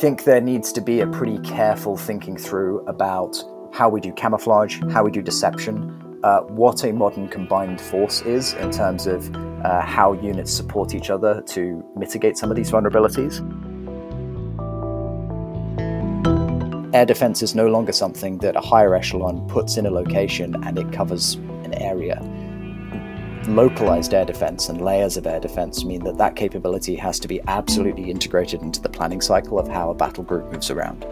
think there needs to be a pretty careful thinking through about how we do camouflage, how we do deception, uh, what a modern combined force is in terms of uh, how units support each other to mitigate some of these vulnerabilities. Air defense is no longer something that a higher echelon puts in a location and it covers an area. Localized air defense and layers of air defense mean that that capability has to be absolutely integrated into the planning cycle of how a battle group moves around.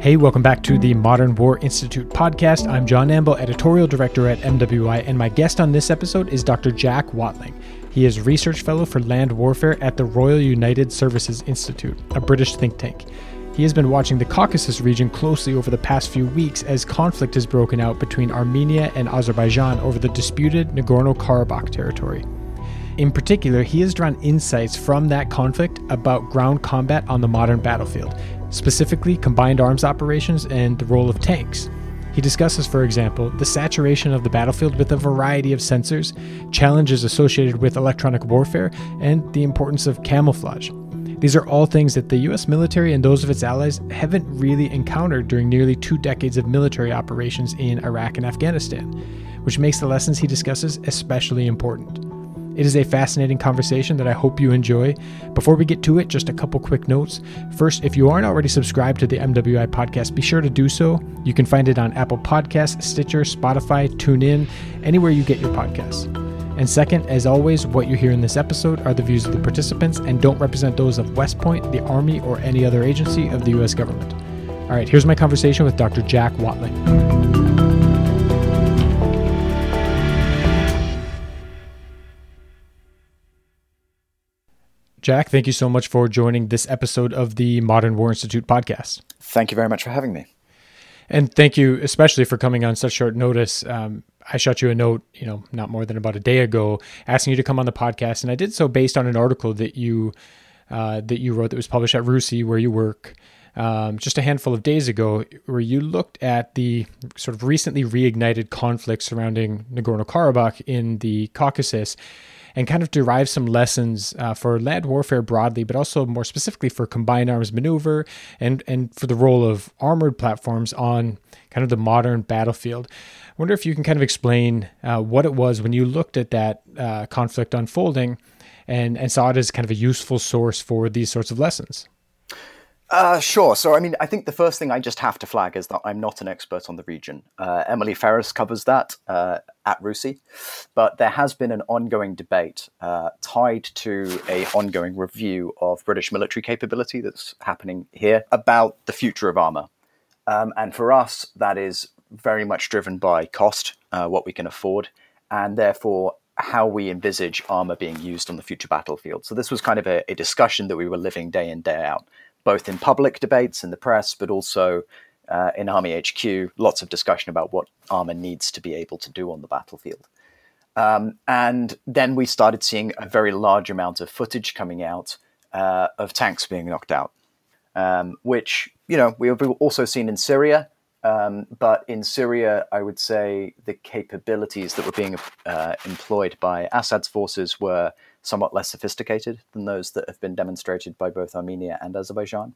Hey, welcome back to the Modern War Institute podcast. I'm John Amble, editorial director at MWI, and my guest on this episode is Dr. Jack Watling. He is Research Fellow for Land Warfare at the Royal United Services Institute, a British think tank. He has been watching the Caucasus region closely over the past few weeks as conflict has broken out between Armenia and Azerbaijan over the disputed Nagorno Karabakh territory. In particular, he has drawn insights from that conflict about ground combat on the modern battlefield, specifically combined arms operations and the role of tanks. He discusses, for example, the saturation of the battlefield with a variety of sensors, challenges associated with electronic warfare, and the importance of camouflage. These are all things that the US military and those of its allies haven't really encountered during nearly two decades of military operations in Iraq and Afghanistan, which makes the lessons he discusses especially important. It is a fascinating conversation that I hope you enjoy. Before we get to it, just a couple quick notes. First, if you aren't already subscribed to the MWI podcast, be sure to do so. You can find it on Apple Podcasts, Stitcher, Spotify, TuneIn, anywhere you get your podcasts. And second, as always, what you hear in this episode are the views of the participants and don't represent those of West Point, the Army, or any other agency of the U.S. government. All right, here's my conversation with Dr. Jack Watling. Jack, thank you so much for joining this episode of the Modern War Institute podcast. Thank you very much for having me. And thank you especially for coming on such short notice. Um, I shot you a note, you know, not more than about a day ago, asking you to come on the podcast, and I did so based on an article that you uh, that you wrote that was published at RUSI, where you work, um, just a handful of days ago, where you looked at the sort of recently reignited conflict surrounding Nagorno Karabakh in the Caucasus and kind of derive some lessons uh, for land warfare broadly, but also more specifically for combined arms maneuver and, and for the role of armored platforms on kind of the modern battlefield. I wonder if you can kind of explain uh, what it was when you looked at that uh, conflict unfolding and, and saw it as kind of a useful source for these sorts of lessons. Uh, sure. So, I mean, I think the first thing I just have to flag is that I'm not an expert on the region. Uh, Emily Ferris covers that uh, at RUSI, but there has been an ongoing debate uh, tied to a ongoing review of British military capability that's happening here about the future of armor. Um, and for us, that is very much driven by cost, uh, what we can afford, and therefore how we envisage armor being used on the future battlefield. So this was kind of a, a discussion that we were living day in day out both in public debates in the press, but also uh, in Army HQ, lots of discussion about what armor needs to be able to do on the battlefield. Um, and then we started seeing a very large amount of footage coming out uh, of tanks being knocked out, um, which you know we have also seen in Syria. Um, but in Syria, I would say the capabilities that were being uh, employed by Assad's forces were somewhat less sophisticated than those that have been demonstrated by both Armenia and Azerbaijan.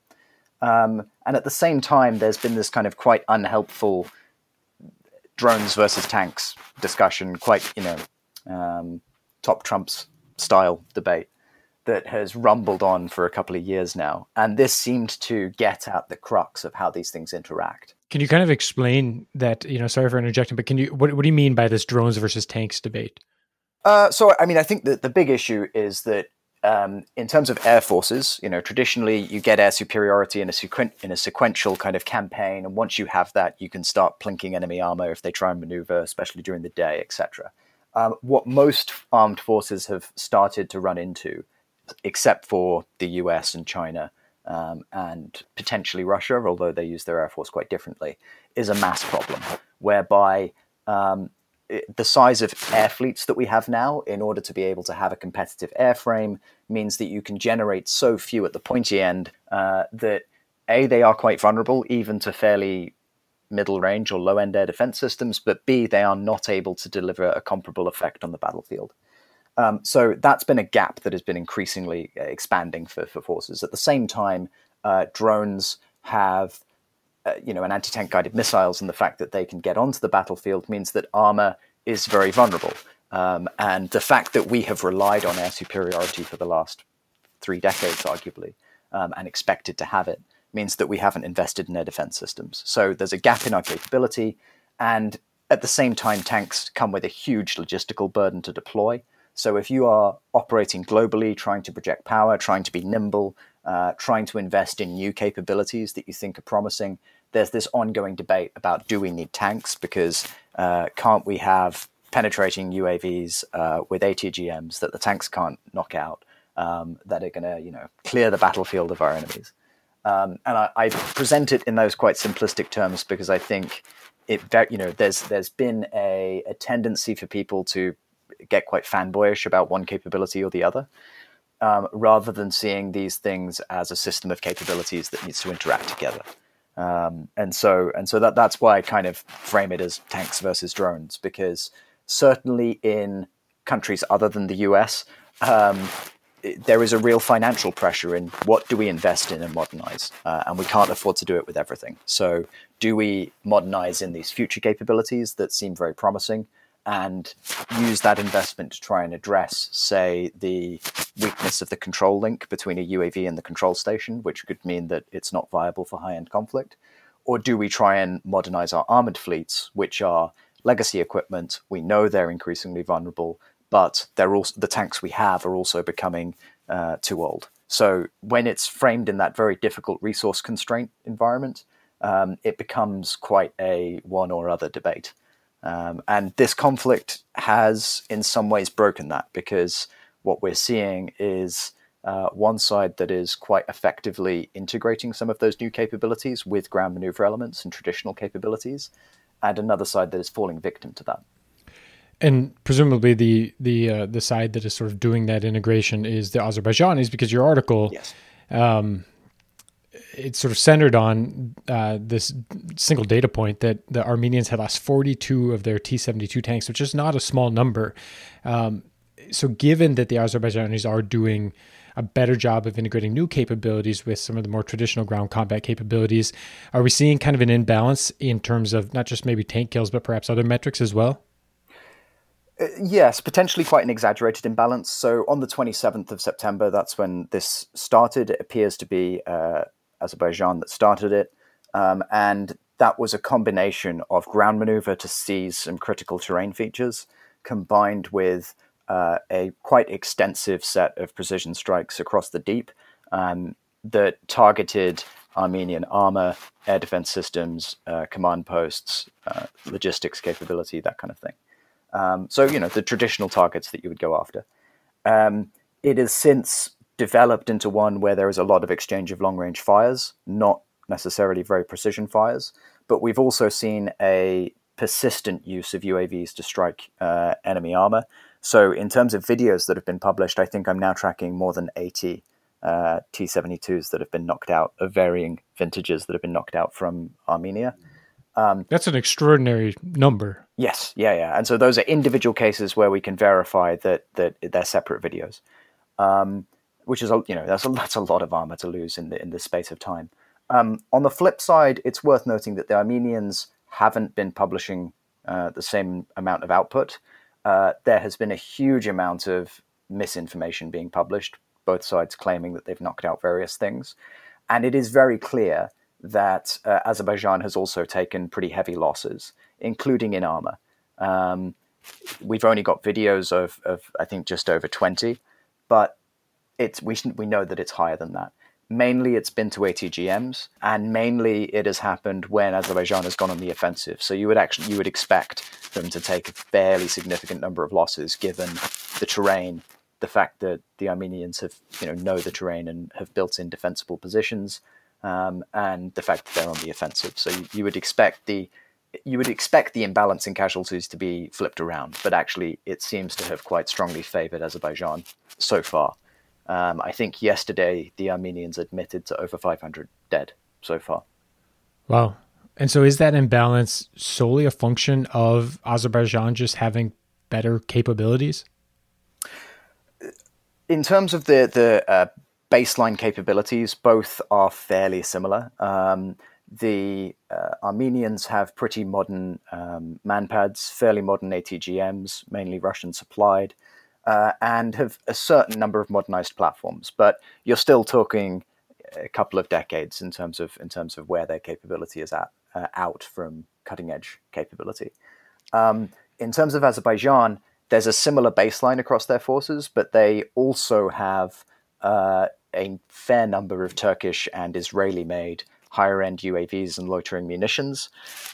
Um, and at the same time, there's been this kind of quite unhelpful drones versus tanks discussion, quite, you know, um, Top Trumps style debate that has rumbled on for a couple of years now. And this seemed to get at the crux of how these things interact. Can you kind of explain that? You know, sorry for interjecting, but can you what, what do you mean by this drones versus tanks debate? Uh, so, I mean, I think that the big issue is that um, in terms of air forces, you know, traditionally you get air superiority in a, sequen- in a sequential kind of campaign, and once you have that, you can start plinking enemy armor if they try and maneuver, especially during the day, etc. Um, what most armed forces have started to run into, except for the US and China um, and potentially Russia, although they use their air force quite differently, is a mass problem whereby um, the size of air fleets that we have now, in order to be able to have a competitive airframe, means that you can generate so few at the pointy end uh, that a they are quite vulnerable even to fairly middle range or low end air defense systems, but b they are not able to deliver a comparable effect on the battlefield. Um, so that's been a gap that has been increasingly uh, expanding for, for forces. At the same time, uh, drones have uh, you know, an anti-tank guided missiles and the fact that they can get onto the battlefield means that armor is very vulnerable. Um, and the fact that we have relied on air superiority for the last three decades, arguably, um, and expected to have it, means that we haven't invested in air defense systems. So there's a gap in our capability, and at the same time, tanks come with a huge logistical burden to deploy. So if you are operating globally, trying to project power, trying to be nimble, uh, trying to invest in new capabilities that you think are promising, there's this ongoing debate about do we need tanks because uh, can't we have penetrating UAVs uh, with ATGMs that the tanks can't knock out um, that are going to you know clear the battlefield of our enemies. Um, and I, I, present it in those quite simplistic terms because I think it you know there's there's been a, a tendency for people to get quite fanboyish about one capability or the other. Um, rather than seeing these things as a system of capabilities that needs to interact together. Um, and so and so that that's why I kind of frame it as tanks versus drones because certainly in countries other than the US, um, there is a real financial pressure in what do we invest in and modernize, uh, and we can't afford to do it with everything. So, do we modernize in these future capabilities that seem very promising, and use that investment to try and address, say, the weakness of the control link between a UAV and the control station, which could mean that it's not viable for high-end conflict, or do we try and modernize our armored fleets, which are legacy equipment? We know they're increasingly vulnerable but they're also the tanks we have are also becoming uh, too old. So when it's framed in that very difficult resource constraint environment, um, it becomes quite a one or other debate. Um, and this conflict has, in some ways, broken that because what we're seeing is uh, one side that is quite effectively integrating some of those new capabilities with ground maneuver elements and traditional capabilities, and another side that is falling victim to that and presumably the the uh, the side that is sort of doing that integration is the Azerbaijanis because your article yes. um, it's sort of centered on uh, this single data point that the Armenians had lost 42 of their T-72 tanks, which is not a small number. Um, so, given that the Azerbaijanis are doing a better job of integrating new capabilities with some of the more traditional ground combat capabilities, are we seeing kind of an imbalance in terms of not just maybe tank kills, but perhaps other metrics as well? Uh, yes, potentially quite an exaggerated imbalance. So on the 27th of September, that's when this started. It appears to be uh, Azerbaijan that started it. Um, and that was a combination of ground maneuver to seize some critical terrain features combined with uh, a quite extensive set of precision strikes across the deep um, that targeted Armenian armor, air defense systems, uh, command posts, uh, logistics capability, that kind of thing. Um, so, you know, the traditional targets that you would go after. Um, it has since developed into one where there is a lot of exchange of long range fires, not necessarily very precision fires, but we've also seen a persistent use of UAVs to strike uh, enemy armor. So, in terms of videos that have been published, I think I'm now tracking more than 80 uh, T 72s that have been knocked out, of varying vintages that have been knocked out from Armenia. Um, That's an extraordinary number. Yes, yeah, yeah. And so those are individual cases where we can verify that that they're separate videos, um, which is a you know that's a that's a lot of armor to lose in the in this space of time. Um, on the flip side, it's worth noting that the Armenians haven't been publishing uh, the same amount of output. Uh, there has been a huge amount of misinformation being published, both sides claiming that they've knocked out various things, and it is very clear that uh, Azerbaijan has also taken pretty heavy losses, including in armor. Um, we've only got videos of, of, I think, just over 20, but it's, we, we know that it's higher than that. Mainly it's been to ATGMs, and mainly it has happened when Azerbaijan has gone on the offensive. So you would actually you would expect them to take a fairly significant number of losses given the terrain, the fact that the Armenians have you know know the terrain and have built in defensible positions, um, and the fact that they're on the offensive. So you, you, would expect the you would expect the imbalance in casualties to be flipped around, but actually it seems to have quite strongly favoured Azerbaijan so far. Um, I think yesterday the Armenians admitted to over 500 dead so far. Wow. And so is that imbalance solely a function of Azerbaijan just having better capabilities? in terms of the the uh, baseline capabilities, both are fairly similar. Um, the uh, Armenians have pretty modern um, manpads, fairly modern ATGMs, mainly Russian supplied, uh, and have a certain number of modernized platforms. But you're still talking a couple of decades in terms of in terms of where their capability is at uh, out from cutting edge capability. Um, in terms of Azerbaijan, there's a similar baseline across their forces, but they also have uh, a fair number of Turkish and Israeli made higher end UAVs and loitering munitions.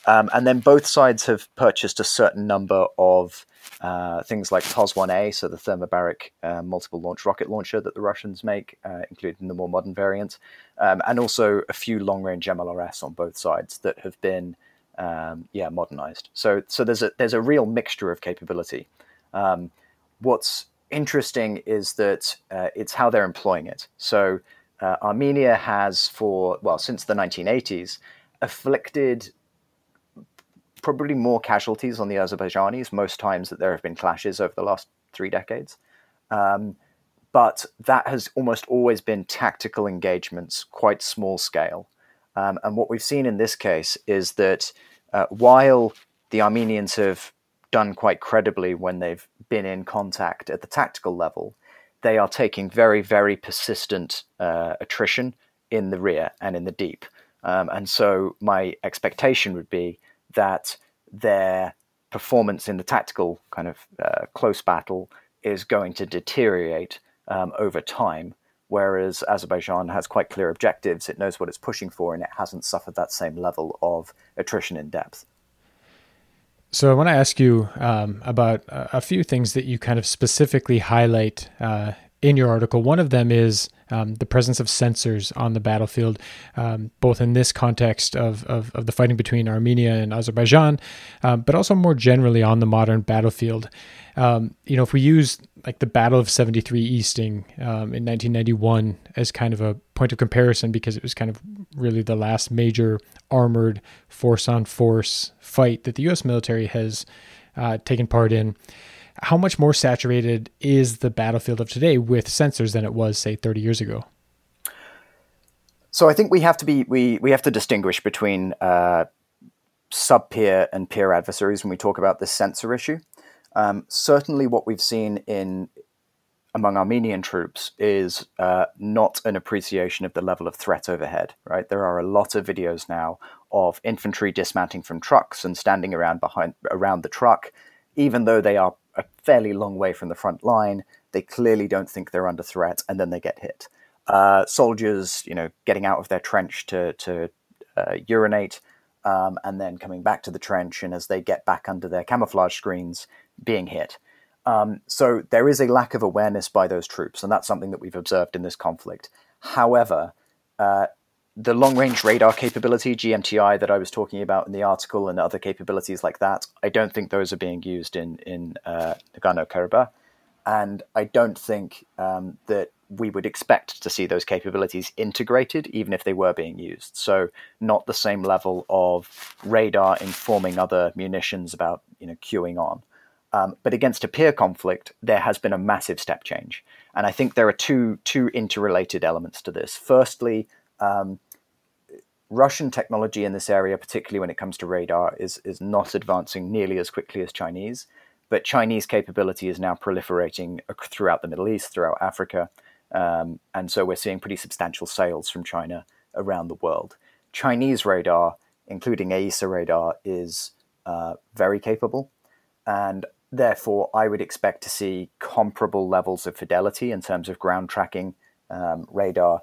Um, and then both sides have purchased a certain number of uh, things like TOS-1A, so the thermobaric uh, multiple launch rocket launcher that the Russians make, uh, including the more modern variant, um, and also a few long range MLRS on both sides that have been um, yeah modernized. So so there's a there's a real mixture of capability. Um, what's interesting is that uh, it's how they're employing it. So uh, Armenia has, for well, since the 1980s, afflicted probably more casualties on the Azerbaijanis most times that there have been clashes over the last three decades. Um, but that has almost always been tactical engagements, quite small scale. Um, and what we've seen in this case is that uh, while the Armenians have done quite credibly when they've been in contact at the tactical level, they are taking very, very persistent uh, attrition in the rear and in the deep. Um, and so my expectation would be that their performance in the tactical kind of uh, close battle is going to deteriorate um, over time. Whereas Azerbaijan has quite clear objectives, it knows what it's pushing for, and it hasn't suffered that same level of attrition in depth. So I want to ask you um, about a few things that you kind of specifically highlight uh, in your article. One of them is um, the presence of sensors on the battlefield, um, both in this context of, of, of, the fighting between Armenia and Azerbaijan, um, but also more generally on the modern battlefield. Um, you know, if we use like the Battle of 73 Easting um, in 1991 as kind of a point of comparison, because it was kind of really the last major armored force on force fight that the US military has uh, taken part in how much more saturated is the battlefield of today with sensors than it was, say, 30 years ago? So I think we have to be we we have to distinguish between uh, sub peer and peer adversaries when we talk about this sensor issue. Um, certainly, what we've seen in among Armenian troops is uh, not an appreciation of the level of threat overhead. Right, there are a lot of videos now of infantry dismounting from trucks and standing around behind around the truck, even though they are a fairly long way from the front line. They clearly don't think they're under threat, and then they get hit. Uh, soldiers, you know, getting out of their trench to to uh, urinate, um, and then coming back to the trench, and as they get back under their camouflage screens, being hit. Um, so there is a lack of awareness by those troops, and that's something that we've observed in this conflict. However, uh, the long range radar capability, GMTI, that I was talking about in the article, and other capabilities like that, I don't think those are being used in in uh, Karabakh, and I don't think um, that we would expect to see those capabilities integrated, even if they were being used. So, not the same level of radar informing other munitions about you know queuing on. Um, but against a peer conflict, there has been a massive step change, and I think there are two two interrelated elements to this. Firstly, um, Russian technology in this area, particularly when it comes to radar, is, is not advancing nearly as quickly as Chinese. But Chinese capability is now proliferating throughout the Middle East, throughout Africa. Um, and so we're seeing pretty substantial sales from China around the world. Chinese radar, including AESA radar, is uh, very capable. And therefore, I would expect to see comparable levels of fidelity in terms of ground tracking um, radar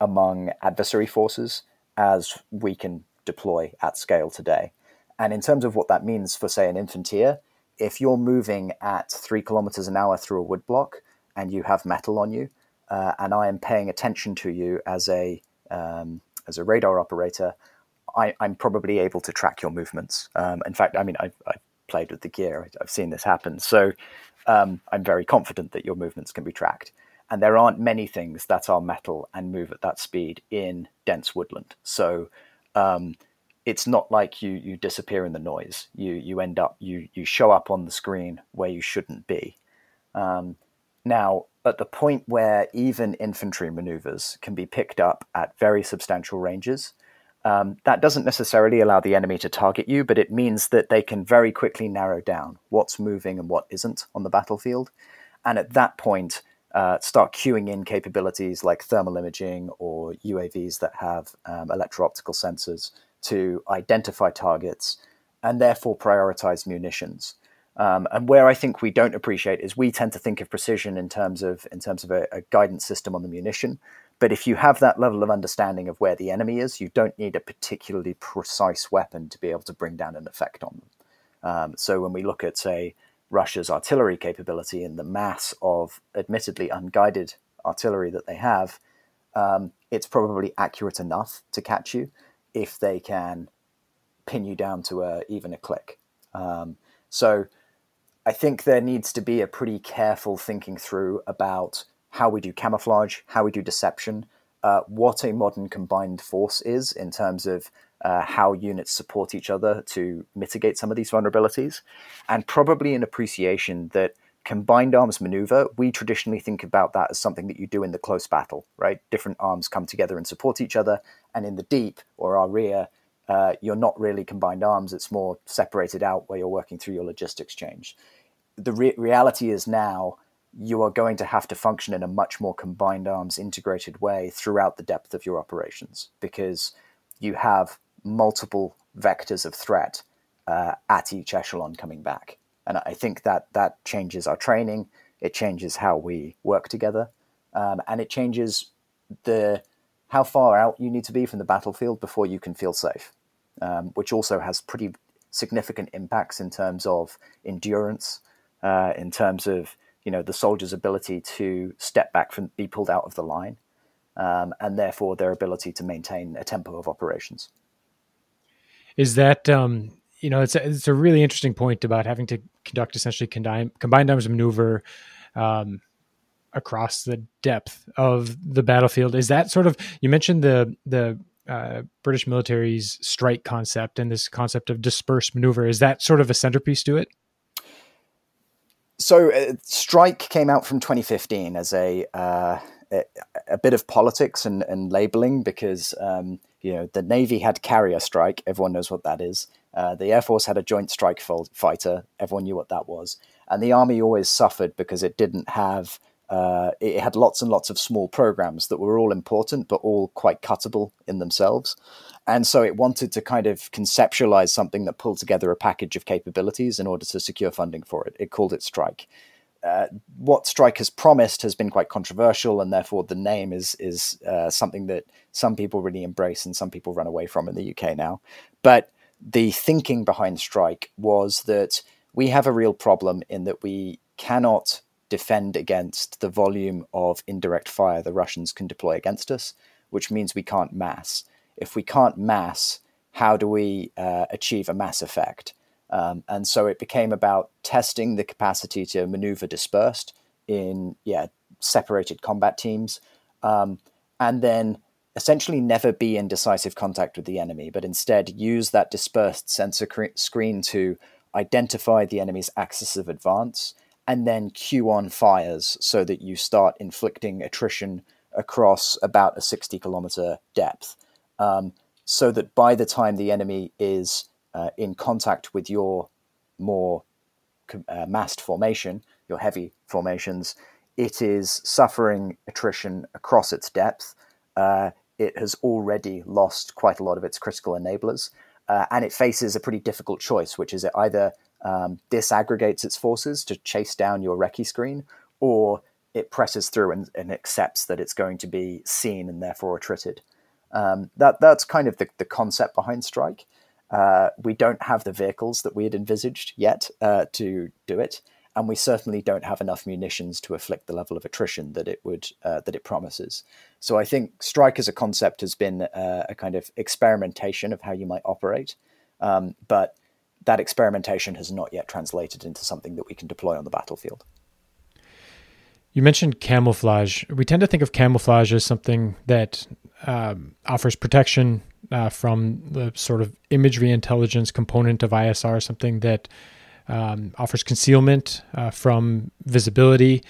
among adversary forces as we can deploy at scale today. And in terms of what that means for, say, an infanteer, if you're moving at three kilometers an hour through a woodblock and you have metal on you, uh, and I am paying attention to you as a um, as a radar operator, I, am probably able to track your movements. Um, in fact, I mean, I've, I've, played with the gear; I've seen this happen, so um, I'm very confident that your movements can be tracked. And there aren't many things that are metal and move at that speed in dense woodland. So um, it's not like you you disappear in the noise. You you end up you you show up on the screen where you shouldn't be. Um, now, at the point where even infantry maneuvers can be picked up at very substantial ranges. Um, that doesn't necessarily allow the enemy to target you, but it means that they can very quickly narrow down what's moving and what isn't on the battlefield. And at that point, uh, start queuing in capabilities like thermal imaging or UAVs that have um, electro optical sensors to identify targets and therefore prioritize munitions. Um, and where I think we don't appreciate is we tend to think of precision in terms of in terms of a, a, guidance system on the munition. But if you have that level of understanding of where the enemy is, you don't need a particularly precise weapon to be able to bring down an effect on them. Um, so when we look at say Russia's artillery capability and the mass of admittedly unguided artillery that they have, um, it's probably accurate enough to catch you if they can pin you down to a, even a click. Um, so I think there needs to be a pretty careful thinking through about how we do camouflage, how we do deception, uh, what a modern combined force is in terms of uh, how units support each other to mitigate some of these vulnerabilities, and probably an appreciation that combined arms maneuver, we traditionally think about that as something that you do in the close battle, right? Different arms come together and support each other, and in the deep or our rear, uh, you're not really combined arms. It's more separated out where you're working through your logistics change the re- reality is now you are going to have to function in a much more combined arms integrated way throughout the depth of your operations because you have multiple vectors of threat uh, at each echelon coming back. And i think that that changes our training. It changes how we work together. Um, and it changes the how far out you need to be from the battlefield before you can feel safe um, which also has pretty significant impacts in terms of endurance uh, in terms of you know the soldier's ability to step back from be pulled out of the line, um, and therefore their ability to maintain a tempo of operations. Is that um, you know it's a, it's a really interesting point about having to conduct essentially combined combined arms maneuver. Um, across the depth of the battlefield is that sort of you mentioned the the uh, British military's strike concept and this concept of dispersed maneuver. Is that sort of a centerpiece to it? So, uh, Strike came out from 2015 as a uh, a, a, bit of politics and, and labeling because um, you know the Navy had carrier strike. Everyone knows what that is. Uh, the Air Force had a joint strike fighter. Everyone knew what that was. And the Army always suffered because it didn't have uh, it had lots and lots of small programs that were all important but all quite cuttable in themselves. And so it wanted to kind of conceptualize something that pulled together a package of capabilities in order to secure funding for it. It called it Strike. Uh, what Strike has promised has been quite controversial, and therefore the name is is uh, something that some people really embrace and some people run away from in the UK now. But the thinking behind Strike was that we have a real problem in that we cannot defend against the volume of indirect fire the Russians can deploy against us, which means we can't mass. If we can't mass, how do we uh, achieve a mass effect? Um, and so it became about testing the capacity to maneuver dispersed in yeah separated combat teams, um, and then essentially never be in decisive contact with the enemy, but instead use that dispersed sensor cre- screen to identify the enemy's axis of advance and then queue on fires so that you start inflicting attrition across about a 60 kilometer depth. Um, so that by the time the enemy is uh, in contact with your more uh, massed formation, your heavy formations, it is suffering attrition across its depth. Uh, it has already lost quite a lot of its critical enablers, uh, and it faces a pretty difficult choice, which is it either um, disaggregates its forces to chase down your recce screen, or it presses through and, and, accepts that it's going to be seen and therefore attrited. Um, that that's kind of the, the concept behind Strike. Uh, we don't have the vehicles that we had envisaged yet uh, to do it, and we certainly don't have enough munitions to afflict the level of attrition that it would uh, that it promises. So I think Strike as a concept has been uh, a kind of experimentation of how you might operate, um, but that experimentation has not yet translated into something that we can deploy on the battlefield. You mentioned camouflage. We tend to think of camouflage as something that um, offers protection uh, from the sort of imagery intelligence component of ISR, something that um, offers concealment uh, from visibility.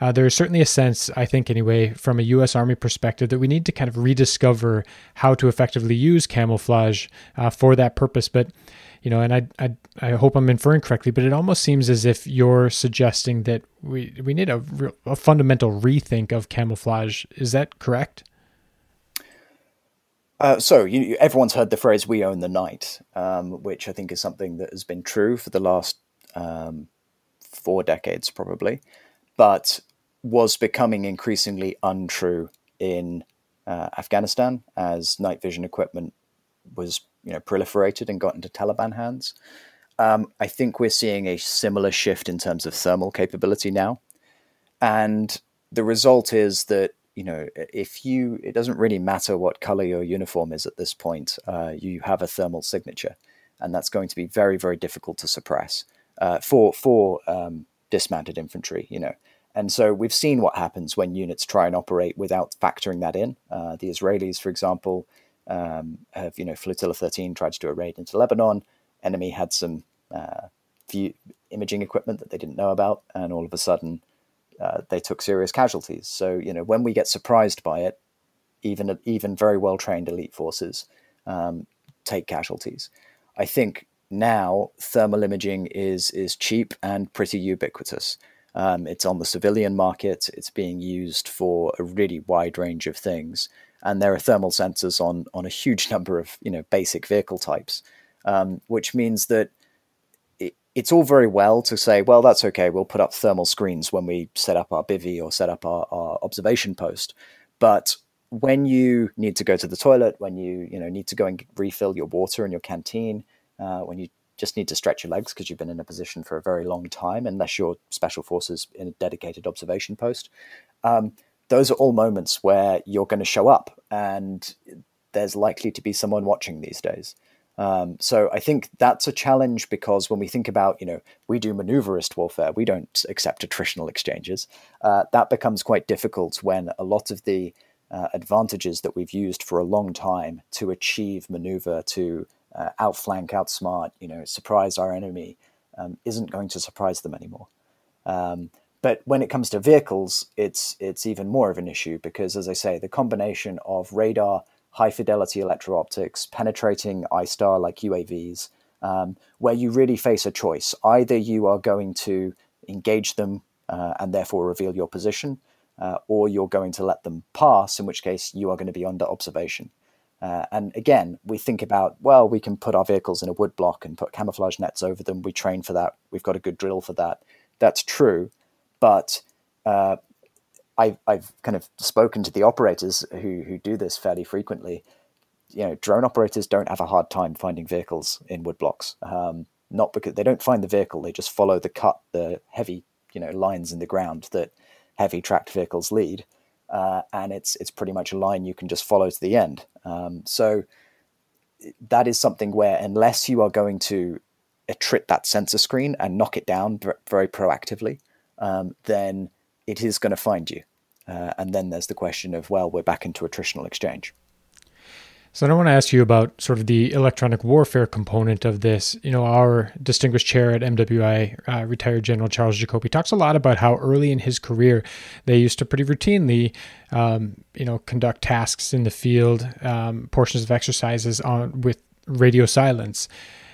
uh, there is certainly a sense, I think anyway, from a U.S. Army perspective, that we need to kind of rediscover how to effectively use camouflage uh, for that purpose. But you know, and I, I I hope I'm inferring correctly, but it almost seems as if you're suggesting that we we need a, a fundamental rethink of camouflage. Is that correct? Uh, so you, everyone's heard the phrase "we own the night," um, which I think is something that has been true for the last um, four decades, probably, but was becoming increasingly untrue in uh, Afghanistan as night vision equipment was you know proliferated and got into Taliban hands. Um, I think we're seeing a similar shift in terms of thermal capability now, and the result is that you know, if you, it doesn't really matter what color your uniform is at this point, uh, you have a thermal signature, and that's going to be very, very difficult to suppress uh, for for um, dismounted infantry. You know, and so we've seen what happens when units try and operate without factoring that in. Uh, the Israelis, for example, um, have you know Flotilla 13 tried to do a raid into Lebanon. Enemy had some uh, view imaging equipment that they didn't know about, and all of a sudden uh, they took serious casualties. So you know when we get surprised by it, even even very well trained elite forces um, take casualties. I think now thermal imaging is is cheap and pretty ubiquitous. Um, it's on the civilian market. It's being used for a really wide range of things, and there are thermal sensors on on a huge number of you know basic vehicle types, um, which means that it's all very well to say, well, that's okay. We'll put up thermal screens when we set up our bivy or set up our, our observation post. But when you need to go to the toilet, when you you know need to go and refill your water in your canteen, uh, when you just need to stretch your legs because you've been in a position for a very long time, unless you're special forces in a dedicated observation post, um, those are all moments where you're going to show up, and there's likely to be someone watching these days. Um, so I think that's a challenge because when we think about, you know, we do maneuverist warfare, we don't accept attritional exchanges. Uh, that becomes quite difficult when a lot of the uh, advantages that we've used for a long time to achieve maneuver, to uh, outflank, outsmart, you know, surprise our enemy, um, isn't going to surprise them anymore. Um, but when it comes to vehicles, it's it's even more of an issue because, as I say, the combination of radar high fidelity electro optics, penetrating ISTAR like UAVs, um, where you really face a choice. Either you are going to engage them uh, and therefore reveal your position, uh, or you're going to let them pass, in which case you are going to be under observation. Uh, and again, we think about, well, we can put our vehicles in a wood block and put camouflage nets over them. We train for that. We've got a good drill for that. That's true. But uh, I've, I've kind of spoken to the operators who, who do this fairly frequently. You know, drone operators don't have a hard time finding vehicles in woodblocks. Um, not because they don't find the vehicle, they just follow the cut, the heavy, you know, lines in the ground that heavy tracked vehicles lead, uh, and it's it's pretty much a line you can just follow to the end. Um, so that is something where unless you are going to attrit that sensor screen and knock it down very proactively, um, then it is going to find you. Uh, and then there's the question of, well, we're back into attritional exchange. So I don't want to ask you about sort of the electronic warfare component of this. You know, our distinguished chair at MWI, uh, retired General Charles Jacoby, talks a lot about how early in his career they used to pretty routinely, um, you know, conduct tasks in the field, um, portions of exercises on with radio silence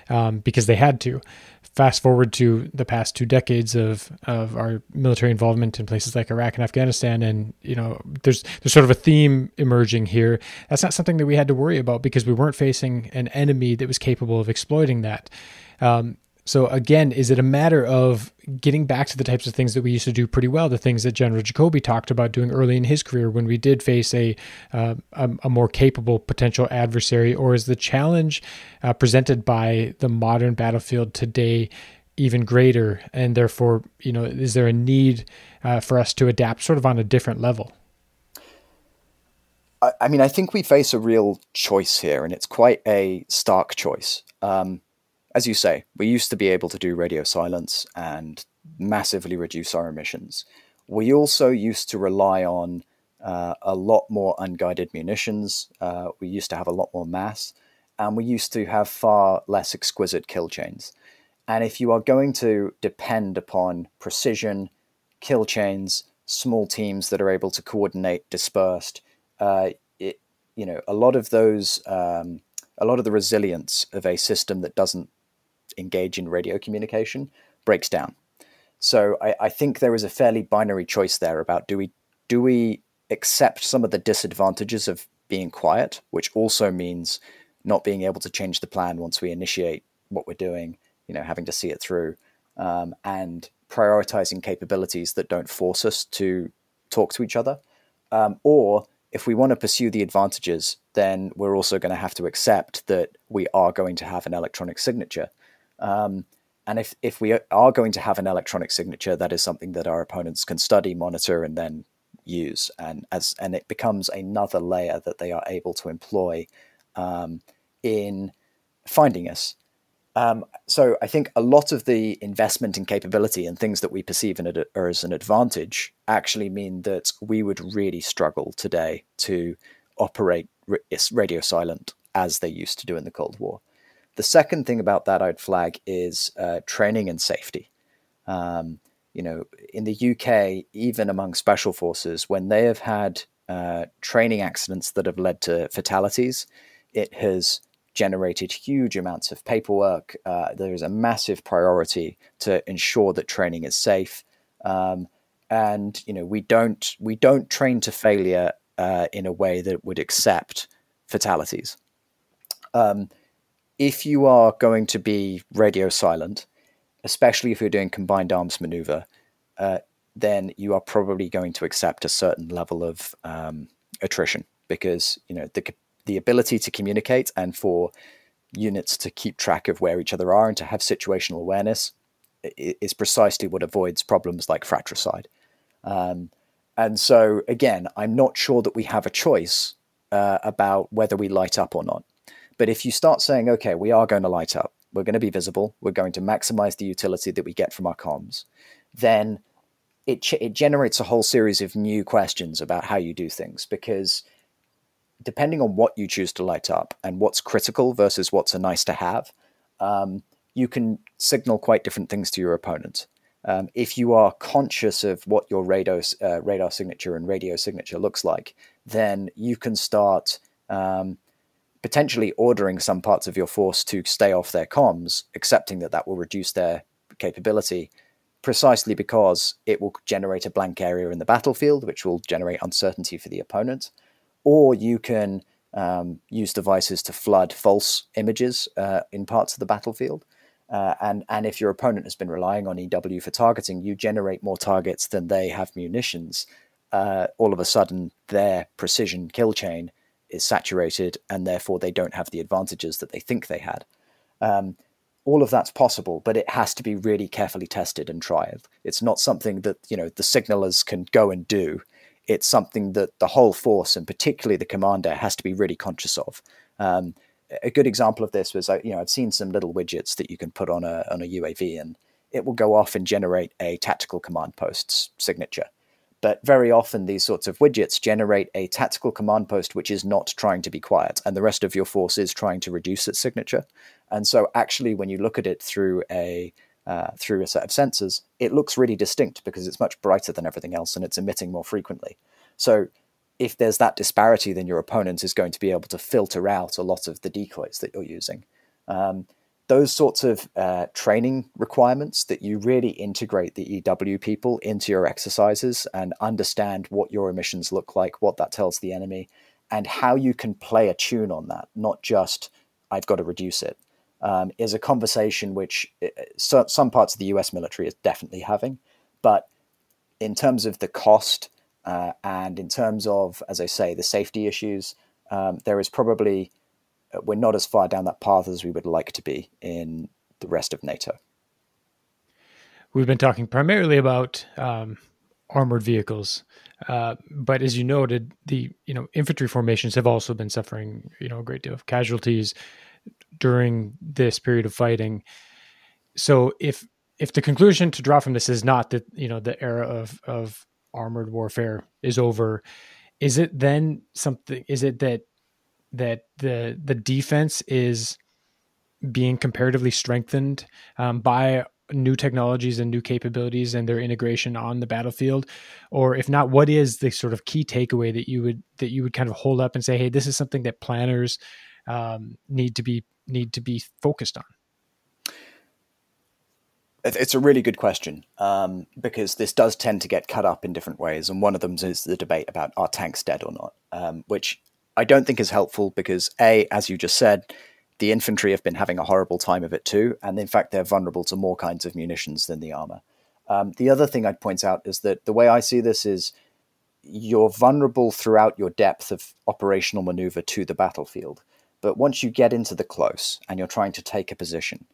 um, because they had to fast forward to the past two decades of of our military involvement in places like Iraq and Afghanistan, and you know, there's there's sort of a theme emerging here. That's not something that we had to worry about because we weren't facing an enemy that was capable of exploiting that. Um, so again, is it a matter of getting back to the types of things that we used to do pretty well, the things that General Jacoby talked about doing early in his career when we did face a uh, a, more capable potential adversary, or is the challenge uh, presented by the modern battlefield today even greater, and therefore, you know, is there a need uh, for us to adapt sort of on a different level? I, mean, I think we face a real choice here, and it's quite a stark choice. Um, as you say, we used to be able to do radio silence and massively reduce our emissions. We also used to rely on uh, a lot more unguided munitions. Uh, we used to have a lot more mass, and we used to have far less exquisite kill chains. And if you are going to depend upon precision, kill chains, small teams that are able to coordinate dispersed. Uh, it, you know, a lot of those, um, a lot of the resilience of a system that doesn't engage in radio communication breaks down. So I, I think there is a fairly binary choice there about do we do we accept some of the disadvantages of being quiet, which also means not being able to change the plan once we initiate what we're doing, you know, having to see it through, um, and prioritizing capabilities that don't force us to talk to each other. Um, or if we want to pursue the advantages, then we're also going to have to accept that we are going to have an electronic signature. Um, and if, if we are going to have an electronic signature, that is something that our opponents can study, monitor, and then use. And as and it becomes another layer that they are able to employ um, in finding us. Um, so I think a lot of the investment in capability and things that we perceive in as an advantage actually mean that we would really struggle today to operate radio silent as they used to do in the Cold War. The second thing about that I'd flag is uh, training and safety. Um, you know, in the UK, even among special forces, when they have had uh, training accidents that have led to fatalities, it has generated huge amounts of paperwork. Uh, there is a massive priority to ensure that training is safe, um, and you know we don't we don't train to failure uh, in a way that would accept fatalities. Um, if you are going to be radio silent, especially if you're doing combined arms maneuver, uh, then you are probably going to accept a certain level of um, attrition because you know the the ability to communicate and for units to keep track of where each other are and to have situational awareness is precisely what avoids problems like fratricide. Um, and so, again, I'm not sure that we have a choice uh, about whether we light up or not. But if you start saying, okay, we are going to light up, we're going to be visible, we're going to maximize the utility that we get from our comms, then it, it generates a whole series of new questions about how you do things because depending on what you choose to light up and what's critical versus what's a nice to have, um, you can signal quite different things to your opponent. Um, if you are conscious of what your radar, uh, radar signature and radio signature looks like, then you can start um, potentially ordering some parts of your force to stay off their comms, accepting that that will reduce their capability, precisely because it will generate a blank area in the battlefield, which will generate uncertainty for the opponent or you can um, use devices to flood false images uh, in parts of the battlefield. Uh, and and if your opponent has been relying on EW for targeting, you generate more targets than they have munitions. Uh, all of a sudden, their precision kill chain is saturated, and therefore they don't have the advantages that they think they had. Um, all of that's possible, but it has to be really carefully tested and tried. It's not something that you know the signalers can go and do it's something that the whole force and particularly the commander has to be really conscious of. Um, a good example of this was, you know, I've seen some little widgets that you can put on a on a UAV, and it will go off and generate a tactical command post's signature. But very often, these sorts of widgets generate a tactical command post which is not trying to be quiet, and the rest of your force is trying to reduce its signature. And so, actually, when you look at it through a uh, through a set of sensors, it looks really distinct because it's much brighter than everything else and it's emitting more frequently. So if there's that disparity, then your opponent is going to be able to filter out a lot of the decoys that you're using. Um, those sorts of uh, training requirements that you really integrate the EW people into your exercises and understand what your emissions look like, what that tells the enemy, and how you can play a tune on that, not just I've got to reduce it um, is a conversation which uh, so, some parts of the US military is definitely having. But in terms of the cost uh, and in terms of, as I say, the safety issues, um, there is probably, we're not as far down that path as we would like to be in the rest of NATO. We've been talking primarily about um, armored vehicles, uh, but as you noted, the you know infantry formations have also been suffering you know a great deal of casualties during this period of fighting. So if if the conclusion to draw from this is not that you know the era of of armored warfare is over, is it then something? Is it that that the the defense is being comparatively strengthened um, by new technologies and new capabilities and their integration on the battlefield? Or if not what is the sort of key takeaway that you would that you would kind of hold up and say hey this is something that planners um, need to be need to be focused on it's a really good question um, because this does tend to get cut up in different ways, and one of them is the debate about are tanks dead or not, um, which I don't think is helpful because a, as you just said, the infantry have been having a horrible time of it too, and in fact they're vulnerable to more kinds of munitions than the armor. Um, the other thing I'd point out is that the way I see this is you're vulnerable throughout your depth of operational maneuver to the battlefield, but once you get into the close and you're trying to take a position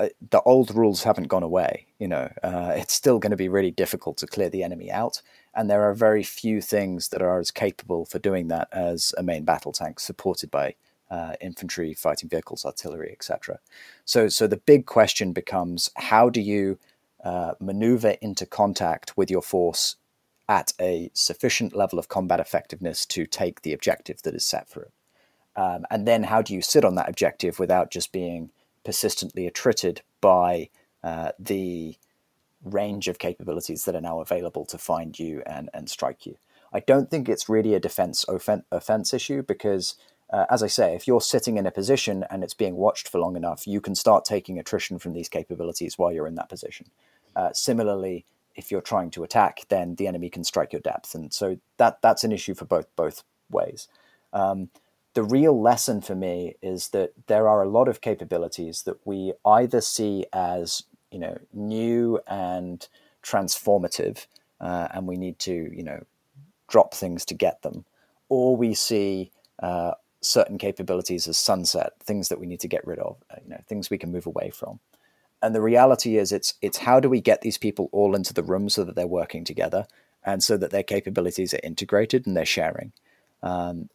uh, the old rules haven't gone away. You know, uh, it's still going to be really difficult to clear the enemy out, and there are very few things that are as capable for doing that as a main battle tank supported by uh, infantry, fighting vehicles, artillery, etc. So, so the big question becomes: How do you uh, maneuver into contact with your force at a sufficient level of combat effectiveness to take the objective that is set for it? Um, and then, how do you sit on that objective without just being persistently attrited by uh, the range of capabilities that are now available to find you and, and strike you. I don't think it's really a defense offen- offense issue because, uh, as I say, if you're sitting in a position and it's being watched for long enough, you can start taking attrition from these capabilities while you're in that position. Uh, similarly, if you're trying to attack, then the enemy can strike your depth, and so that that's an issue for both both ways. Um, the real lesson for me is that there are a lot of capabilities that we either see as you know new and transformative, uh, and we need to you know drop things to get them, or we see uh, certain capabilities as sunset, things that we need to get rid of, uh, you know, things we can move away from. And the reality is, it's it's how do we get these people all into the room so that they're working together, and so that their capabilities are integrated and they're sharing. Um,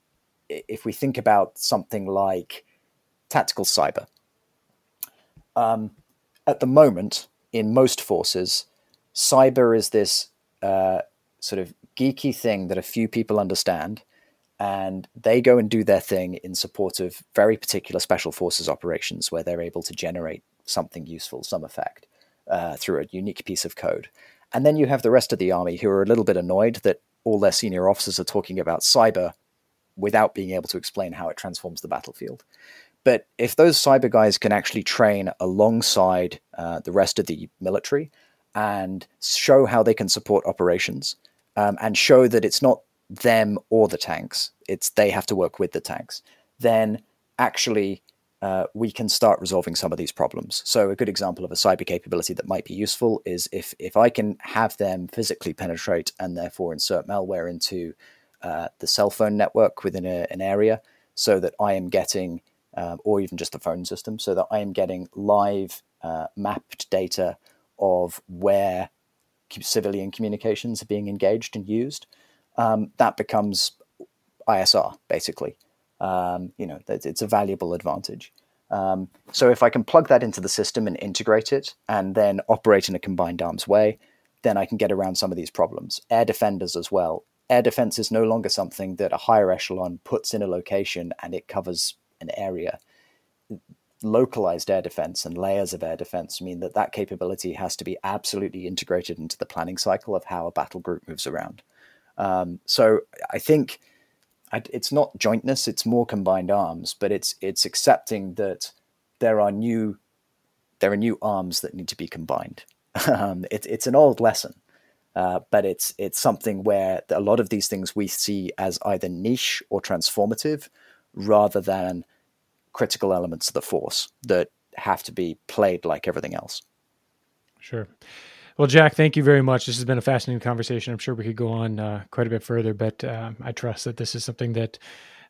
if we think about something like tactical cyber, um, at the moment, in most forces, cyber is this uh, sort of geeky thing that a few people understand, and they go and do their thing in support of very particular special forces operations where they're able to generate something useful, some effect, uh, through a unique piece of code. And then you have the rest of the army who are a little bit annoyed that all their senior officers are talking about cyber without being able to explain how it transforms the battlefield. But if those cyber guys can actually train alongside uh, the rest of the military and show how they can support operations um, and show that it's not them or the tanks, it's they have to work with the tanks, then actually uh, we can start resolving some of these problems. So a good example of a cyber capability that might be useful is if if I can have them physically penetrate and therefore insert malware into uh, the cell phone network within a, an area so that I am getting, uh, or even just the phone system, so that I am getting live uh, mapped data of where civilian communications are being engaged and used. Um, that becomes ISR, basically. Um, you know, it's a valuable advantage. Um, so if I can plug that into the system and integrate it and then operate in a combined arms way, then I can get around some of these problems. Air defenders as well air defense is no longer something that a higher echelon puts in a location and it covers an area. Localized air defense and layers of air defense mean that that capability has to be absolutely integrated into the planning cycle of how a battle group moves around. Um, so I think it's not jointness; it's more combined arms, but it's it's accepting that there are new there are new arms that need to be combined. Um, it, it's an old lesson, uh, but it's it's something where a lot of these things we see as either niche or transformative, rather than critical elements of the force that have to be played like everything else. Sure. Well, Jack, thank you very much. This has been a fascinating conversation. I'm sure we could go on uh, quite a bit further, but uh, I trust that this is something that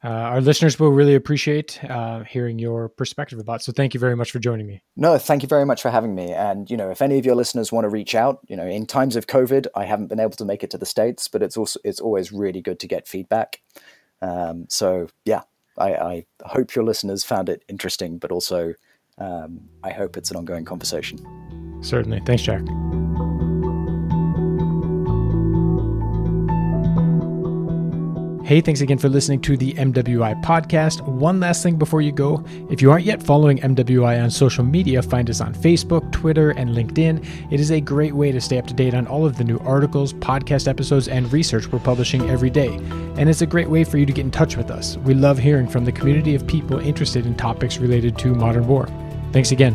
uh, our listeners will really appreciate uh, hearing your perspective about. So thank you very much for joining me. No, thank you very much for having me. And you know, if any of your listeners want to reach out, you know, in times of COVID, I haven't been able to make it to the states, but it's also it's always really good to get feedback. Um, so yeah, I, I, hope your listeners found it interesting, but also um, I hope it's an ongoing conversation. Certainly, thanks, Jack. Hey, thanks again for listening to the MWI podcast. One last thing before you go. If you aren't yet following MWI on social media, find us on Facebook, Twitter, and LinkedIn. It is a great way to stay up to date on all of the new articles, podcast episodes, and research we're publishing every day. And it's a great way for you to get in touch with us. We love hearing from the community of people interested in topics related to modern war. Thanks again.